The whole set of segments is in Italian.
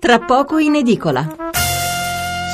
tra poco in edicola.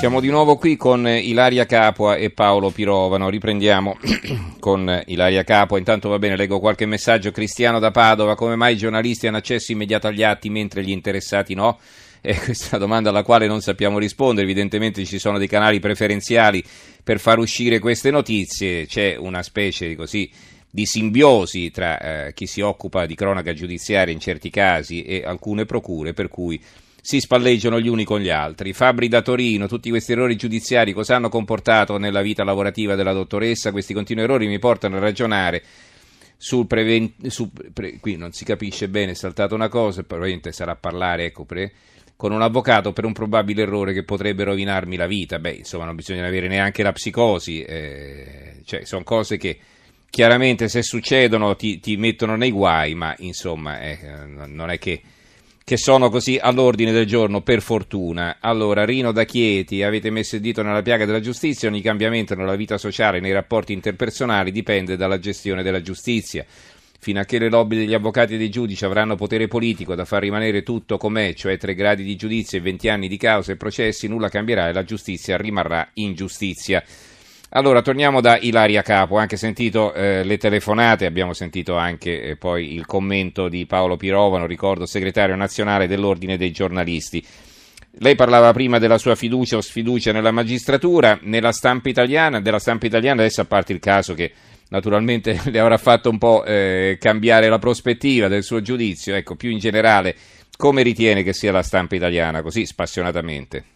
Siamo di nuovo qui con Ilaria Capua e Paolo Pirovano. Riprendiamo con Ilaria Capua. Intanto va bene, leggo qualche messaggio. Cristiano da Padova, come mai i giornalisti hanno accesso immediato agli atti mentre gli interessati no? Eh, questa è una domanda alla quale non sappiamo rispondere. Evidentemente ci sono dei canali preferenziali per far uscire queste notizie. C'è una specie di così di simbiosi tra eh, chi si occupa di cronaca giudiziaria in certi casi e alcune procure, per cui si spalleggiano gli uni con gli altri. Fabri da Torino, tutti questi errori giudiziari cosa hanno comportato nella vita lavorativa della dottoressa? Questi continui errori mi portano a ragionare sul preven- pre- qui non si capisce bene, è saltata una cosa, probabilmente sarà a parlare, ecco, pre- con un avvocato per un probabile errore che potrebbe rovinarmi la vita. Beh, insomma, non bisogna avere neanche la psicosi, eh, cioè, sono cose che chiaramente se succedono ti, ti mettono nei guai, ma insomma, eh, non è che che sono così all'ordine del giorno, per fortuna. Allora, Rino da Chieti, avete messo il dito nella piaga della giustizia, ogni cambiamento nella vita sociale, nei rapporti interpersonali dipende dalla gestione della giustizia. Fino a che le lobby degli avvocati e dei giudici avranno potere politico da far rimanere tutto com'è, cioè tre gradi di giudizio e 20 anni di cause e processi, nulla cambierà e la giustizia rimarrà ingiustizia. Allora, torniamo da Ilaria Capo, anche sentito eh, le telefonate, abbiamo sentito anche eh, poi il commento di Paolo Pirovano, ricordo segretario nazionale dell'Ordine dei giornalisti. Lei parlava prima della sua fiducia o sfiducia nella magistratura, nella stampa italiana, della stampa italiana adesso a parte il caso che naturalmente le avrà fatto un po' eh, cambiare la prospettiva del suo giudizio, ecco, più in generale, come ritiene che sia la stampa italiana, così spassionatamente?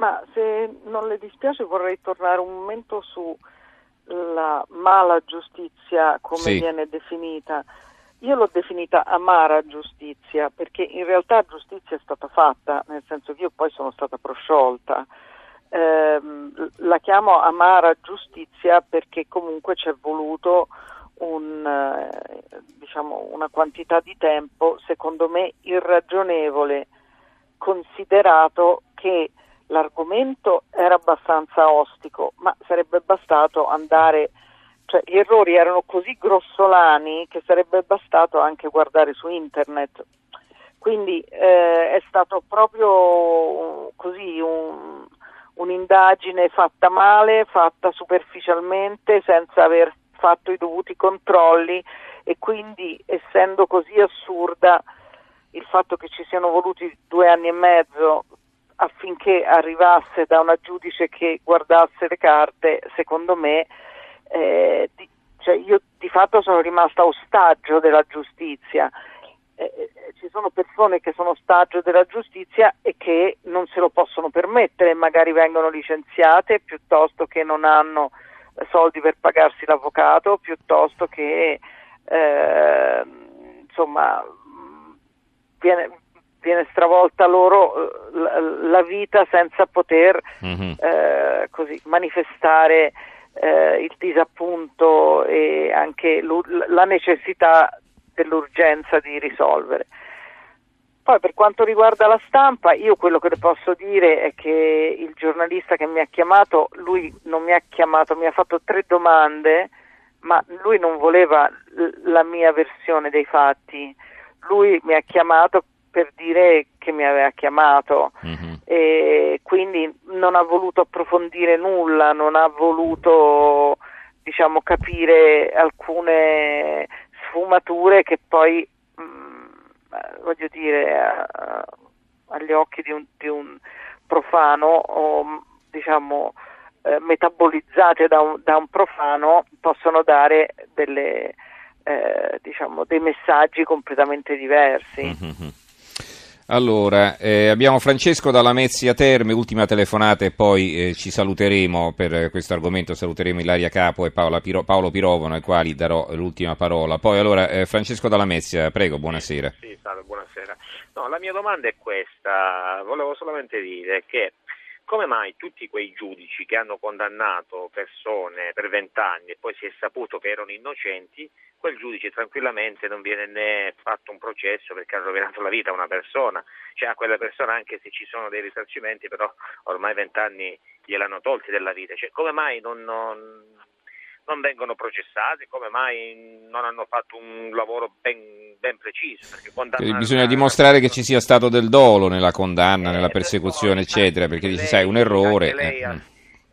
Ma se non le dispiace vorrei tornare un momento sulla mala giustizia come sì. viene definita. Io l'ho definita amara giustizia perché in realtà giustizia è stata fatta, nel senso che io poi sono stata prosciolta. Eh, la chiamo amara giustizia perché comunque ci è voluto un, eh, diciamo, una quantità di tempo, secondo me irragionevole, considerato che l'argomento era abbastanza ostico, ma sarebbe bastato andare, cioè gli errori erano così grossolani che sarebbe bastato anche guardare su internet. Quindi eh, è stato proprio così un, un'indagine fatta male, fatta superficialmente, senza aver fatto i dovuti controlli e quindi essendo così assurda il fatto che ci siano voluti due anni e mezzo affinché arrivasse da una giudice che guardasse le carte, secondo me, eh, di, cioè io di fatto sono rimasta ostaggio della giustizia. Eh, eh, ci sono persone che sono ostaggio della giustizia e che non se lo possono permettere, magari vengono licenziate piuttosto che non hanno soldi per pagarsi l'avvocato, piuttosto che eh, insomma viene, viene stravolta loro eh, la, la vita senza poter mm-hmm. eh, così, manifestare eh, il disappunto e anche la necessità dell'urgenza di risolvere. Poi per quanto riguarda la stampa, io quello che le posso dire è che il giornalista che mi ha chiamato, lui non mi ha chiamato, mi ha fatto tre domande, ma lui non voleva la mia versione dei fatti. Lui mi ha chiamato per dire che mi aveva chiamato mm-hmm. e quindi non ha voluto approfondire nulla, non ha voluto diciamo capire alcune sfumature che poi mh, mm, voglio dire a, agli occhi di un, di un profano o diciamo eh, metabolizzate da un, da un, profano possono dare delle, eh, diciamo, dei messaggi completamente diversi. Mm-hmm. Allora, eh, abbiamo Francesco dalla Mezzia Terme, ultima telefonata e poi eh, ci saluteremo per questo argomento, saluteremo Ilaria Capo e Piro, Paolo Pirovano ai quali darò l'ultima parola. Poi allora eh, Francesco dalla Mezzia, prego, buonasera. Sì, salve, buonasera. No, la mia domanda è questa, volevo solamente dire che come mai tutti quei giudici che hanno condannato persone per vent'anni e poi si è saputo che erano innocenti, quel giudice tranquillamente non viene né fatto un processo perché ha rovinato la vita a una persona, cioè a quella persona anche se ci sono dei risarcimenti, però ormai vent'anni gliel'hanno tolti della vita, cioè come mai non, non, non vengono processati, come mai non hanno fatto un lavoro ben, ben preciso. bisogna dimostrare che ci sia stato del dolo nella condanna, eh, nella persecuzione, eccetera, perché dici, sai, un errore. Lei eh. ha, mm.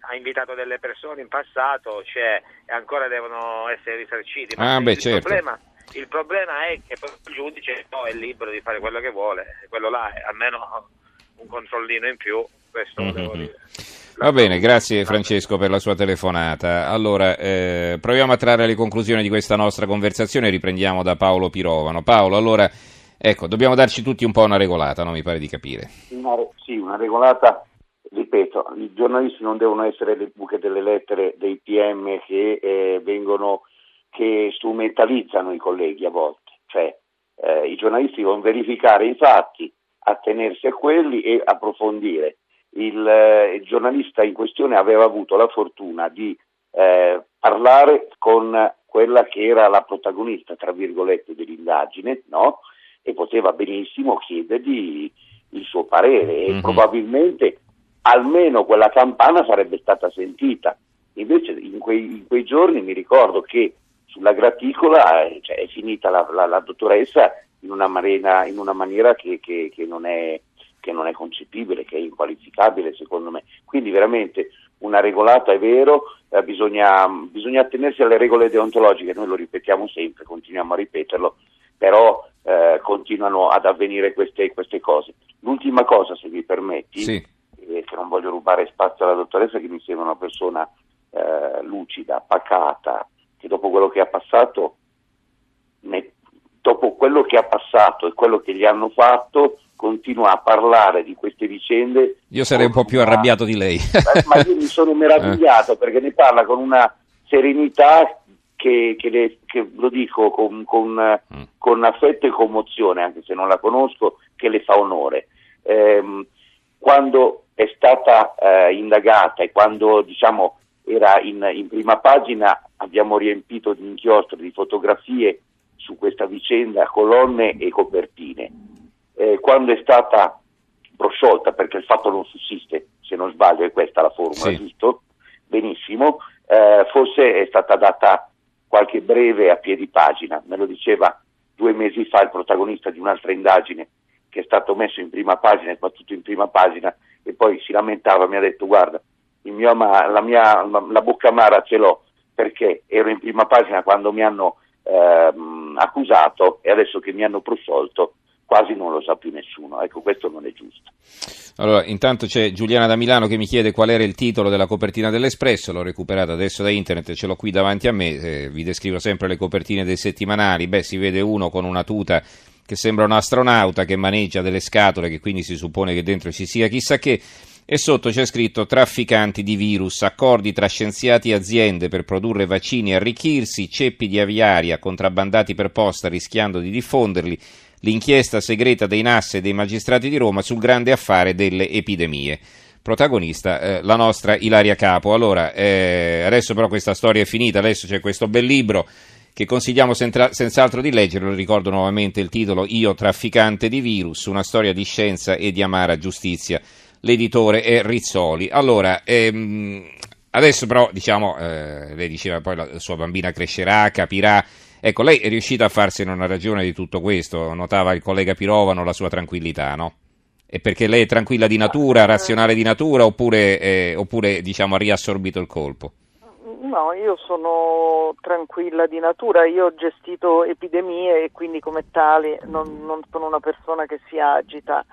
ha, invitato delle persone in passato cioè, e ancora devono essere risarciti. Ma ah, beh, il, certo. problema, il problema è che il giudice no, è libero di fare quello che vuole, quello là è almeno un controllino in più, questo mm-hmm. devo dire. Va bene, grazie Francesco per la sua telefonata. Allora, eh, proviamo a trarre le conclusioni di questa nostra conversazione e riprendiamo da Paolo Pirovano. Paolo, allora, ecco, dobbiamo darci tutti un po' una regolata, no? mi pare di capire. Una, sì, una regolata, ripeto, i giornalisti non devono essere le buche delle lettere dei PM che eh, vengono, che strumentalizzano i colleghi a volte, cioè eh, i giornalisti devono verificare i fatti, attenersi a quelli e approfondire il, eh, il, giornalista in questione aveva avuto la fortuna di eh, parlare con quella che era la protagonista, tra virgolette, dell'indagine, no? E poteva benissimo chiedergli il suo parere e mm-hmm. probabilmente almeno quella campana sarebbe stata sentita. Invece in quei, in quei giorni mi ricordo che sulla graticola eh, cioè, è finita la, la, la dottoressa in una, marina, in una maniera che, che, che non è che non è concepibile, che è inqualificabile secondo me. Quindi veramente una regolata è vero, eh, bisogna, bisogna attenersi alle regole deontologiche, noi lo ripetiamo sempre, continuiamo a ripeterlo, però eh, continuano ad avvenire queste, queste, cose. L'ultima cosa, se mi permetti, sì. eh, che non voglio rubare spazio alla dottoressa, che mi sembra una persona eh, lucida, pacata, che dopo quello che ha passato, ne, dopo quello che ha passato e quello che gli hanno fatto, continua a parlare di queste vicende. Io sarei un po' più arrabbiato di lei. Ma io mi sono meravigliato perché ne parla con una serenità che, che, le, che lo dico con, con, mm. con, affetto e commozione, anche se non la conosco, che le fa onore. Eh, quando è stata eh, indagata e quando diciamo, era in, in prima pagina abbiamo riempito di inchiostro di fotografie su questa vicenda, colonne e copertine eh, quando è stata prosciolta, perché il fatto non sussiste, se non sbaglio è questa la formula, sì. giusto? Benissimo, eh, forse è stata data qualche breve a piedi pagina, me lo diceva due mesi fa il protagonista di un'altra indagine che è stato messo in prima pagina, è battuto in prima pagina e poi si lamentava, mi ha detto guarda, ama- la, mia, la bocca amara ce l'ho perché ero in prima pagina quando mi hanno ehm, accusato e adesso che mi hanno prosciolto quasi non lo sa più nessuno. Ecco, questo non è giusto. Allora, intanto c'è Giuliana da Milano che mi chiede qual era il titolo della copertina dell'Espresso, l'ho recuperata adesso da internet, ce l'ho qui davanti a me, eh, vi descrivo sempre le copertine dei settimanali, beh, si vede uno con una tuta che sembra un astronauta che maneggia delle scatole, che quindi si suppone che dentro ci sia chissà che, e sotto c'è scritto trafficanti di virus, accordi tra scienziati e aziende per produrre vaccini e arricchirsi, ceppi di aviaria contrabbandati per posta rischiando di diffonderli, l'inchiesta segreta dei NAS e dei magistrati di Roma sul grande affare delle epidemie. Protagonista eh, la nostra Ilaria Capo. Allora, eh, adesso però questa storia è finita, adesso c'è questo bel libro che consigliamo sentra- senz'altro di leggere, lo ricordo nuovamente il titolo Io trafficante di virus, una storia di scienza e di amara giustizia. L'editore è Rizzoli. Allora, ehm, adesso però, diciamo, eh, lei diceva poi la sua bambina crescerà, capirà Ecco, lei è riuscita a farsene una ragione di tutto questo, notava il collega Pirovano la sua tranquillità, no? È perché lei è tranquilla di natura, razionale di natura, oppure, eh, oppure diciamo, ha riassorbito il colpo? No, io sono tranquilla di natura, io ho gestito epidemie e quindi come tale non, non sono una persona che si agita.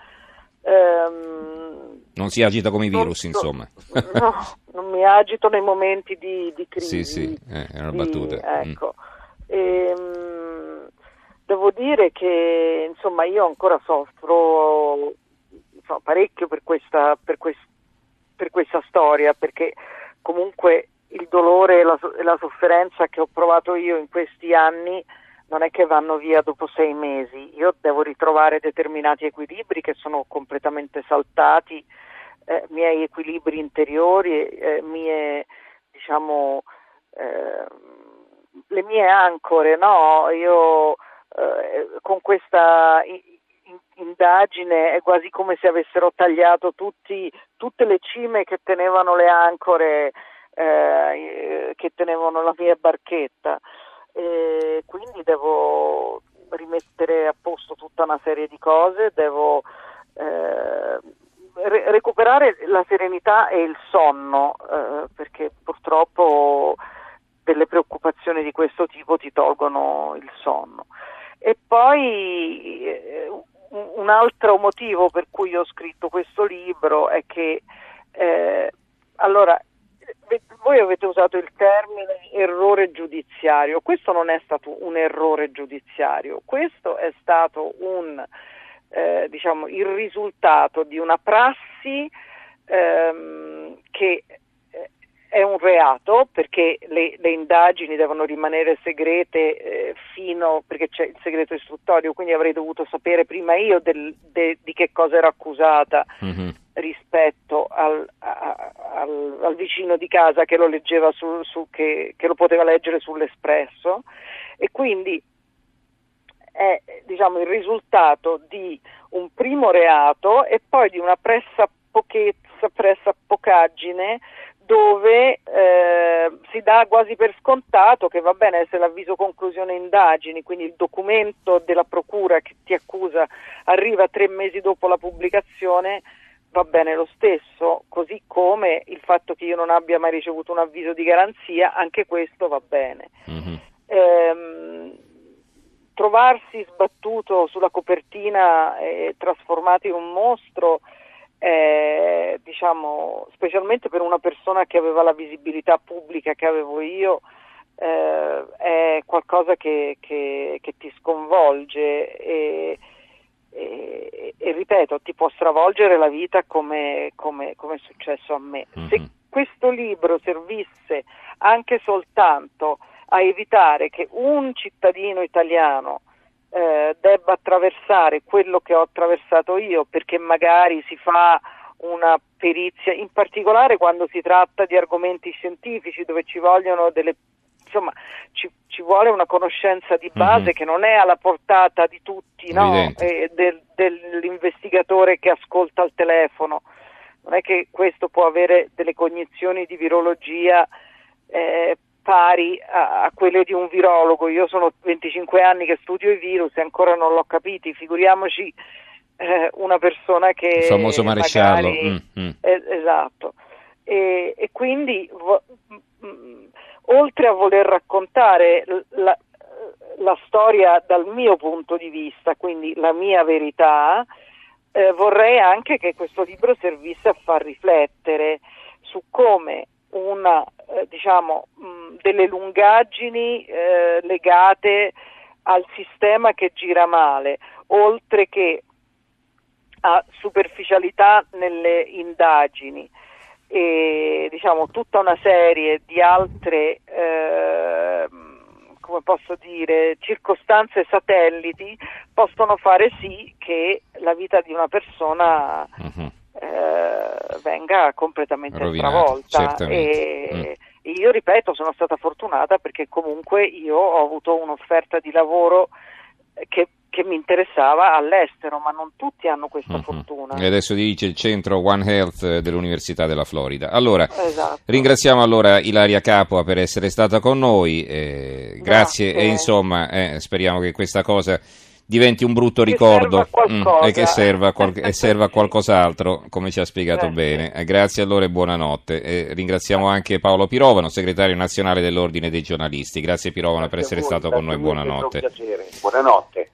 Ehm, non si agita come i virus, non, insomma. No, non mi agito nei momenti di, di crisi. Sì, sì, eh, è una battuta. Di, ecco. Mm. E, ehm, devo dire che insomma io ancora soffro insomma, parecchio per questa, per, quest, per questa, storia perché comunque il dolore e la, la sofferenza che ho provato io in questi anni non è che vanno via dopo sei mesi, io devo ritrovare determinati equilibri che sono completamente saltati, eh, miei equilibri interiori, eh, mie diciamo mie ancore, no? Io eh, con questa indagine è quasi come se avessero tagliato tutti, tutte le cime che tenevano le ancore eh, che tenevano la mia barchetta. E quindi devo rimettere a posto tutta una serie di cose, devo eh, re- recuperare la serenità e il sonno, eh, perché purtroppo delle preoccupazioni di questo tipo ti tolgono il sonno. E poi eh, un altro motivo per cui ho scritto questo libro è che eh, allora voi avete usato il termine errore giudiziario, questo non è stato un errore giudiziario, questo è stato un, eh, diciamo, il risultato di una prassi ehm, che è un reato perché le, le indagini devono rimanere segrete eh, fino perché c'è il segreto istruttorio, quindi avrei dovuto sapere prima io del, de, di che cosa ero accusata mm-hmm. rispetto al, a, al, al, vicino di casa che lo leggeva su, su che, che, lo poteva leggere sull'espresso e quindi è diciamo, il risultato di un primo reato e poi di una pressa pochezza, pressa pocaggine dove eh, si dà quasi per scontato che va bene se l'avviso conclusione indagini, quindi il documento della procura che ti accusa arriva tre mesi dopo la pubblicazione, va bene lo stesso, così come il fatto che io non abbia mai ricevuto un avviso di garanzia, anche questo va bene. Mm-hmm. Ehm, trovarsi sbattuto sulla copertina e trasformato in un mostro eh, diciamo, specialmente per una persona che aveva la visibilità pubblica che avevo io, eh, è qualcosa che, che, che ti sconvolge e, e, e, ripeto, ti può stravolgere la vita come, come, come è successo a me. Mm-hmm. Se questo libro servisse anche soltanto a evitare che un cittadino italiano eh, debba attraversare quello che ho attraversato io perché magari si fa una perizia, in particolare quando si tratta di argomenti scientifici dove ci vogliono delle insomma ci, ci vuole una conoscenza di base mm-hmm. che non è alla portata di tutti, no? eh, del, dell'investigatore che ascolta il telefono. Non è che questo può avere delle cognizioni di virologia eh, pari a, a, quelle di un virologo. Io sono 25 anni che studio i virus e ancora non l'ho capito, figuriamoci eh, una persona che... Il famoso maresciallo. Magari, mm, mm. Eh, esatto. E, e quindi, vo, mh, mm, oltre a voler raccontare la, la, storia dal mio punto di vista, quindi la mia verità, eh, vorrei anche che questo libro servisse a far riflettere su come una, eh, diciamo, mh, delle lungaggini eh, legate al sistema che gira male, oltre che a superficialità nelle indagini. E diciamo tutta una serie di altre eh, come posso dire circostanze satelliti possono fare sì che la vita di una persona uh-huh eh, venga completamente Rovinata, travolta. E, mm. Io ripeto, sono stata fortunata perché comunque io ho avuto un'offerta di lavoro che, che mi interessava all'estero, ma non tutti hanno questa uh-huh. fortuna. E adesso dice il centro One Health dell'Università della Florida. Allora, esatto. ringraziamo allora Ilaria Capua per essere stata con noi, eh, grazie. grazie. e insomma eh, speriamo che questa cosa diventi un brutto ricordo mm, e che serva a, e serva a qualcos'altro, come ci ha spiegato bene. Eh, grazie allora e buonanotte. E ringraziamo anche Paolo Pirovano, segretario nazionale dell'Ordine dei giornalisti. Grazie Pirovano grazie per essere stato con noi. Buonanotte. Buonanotte.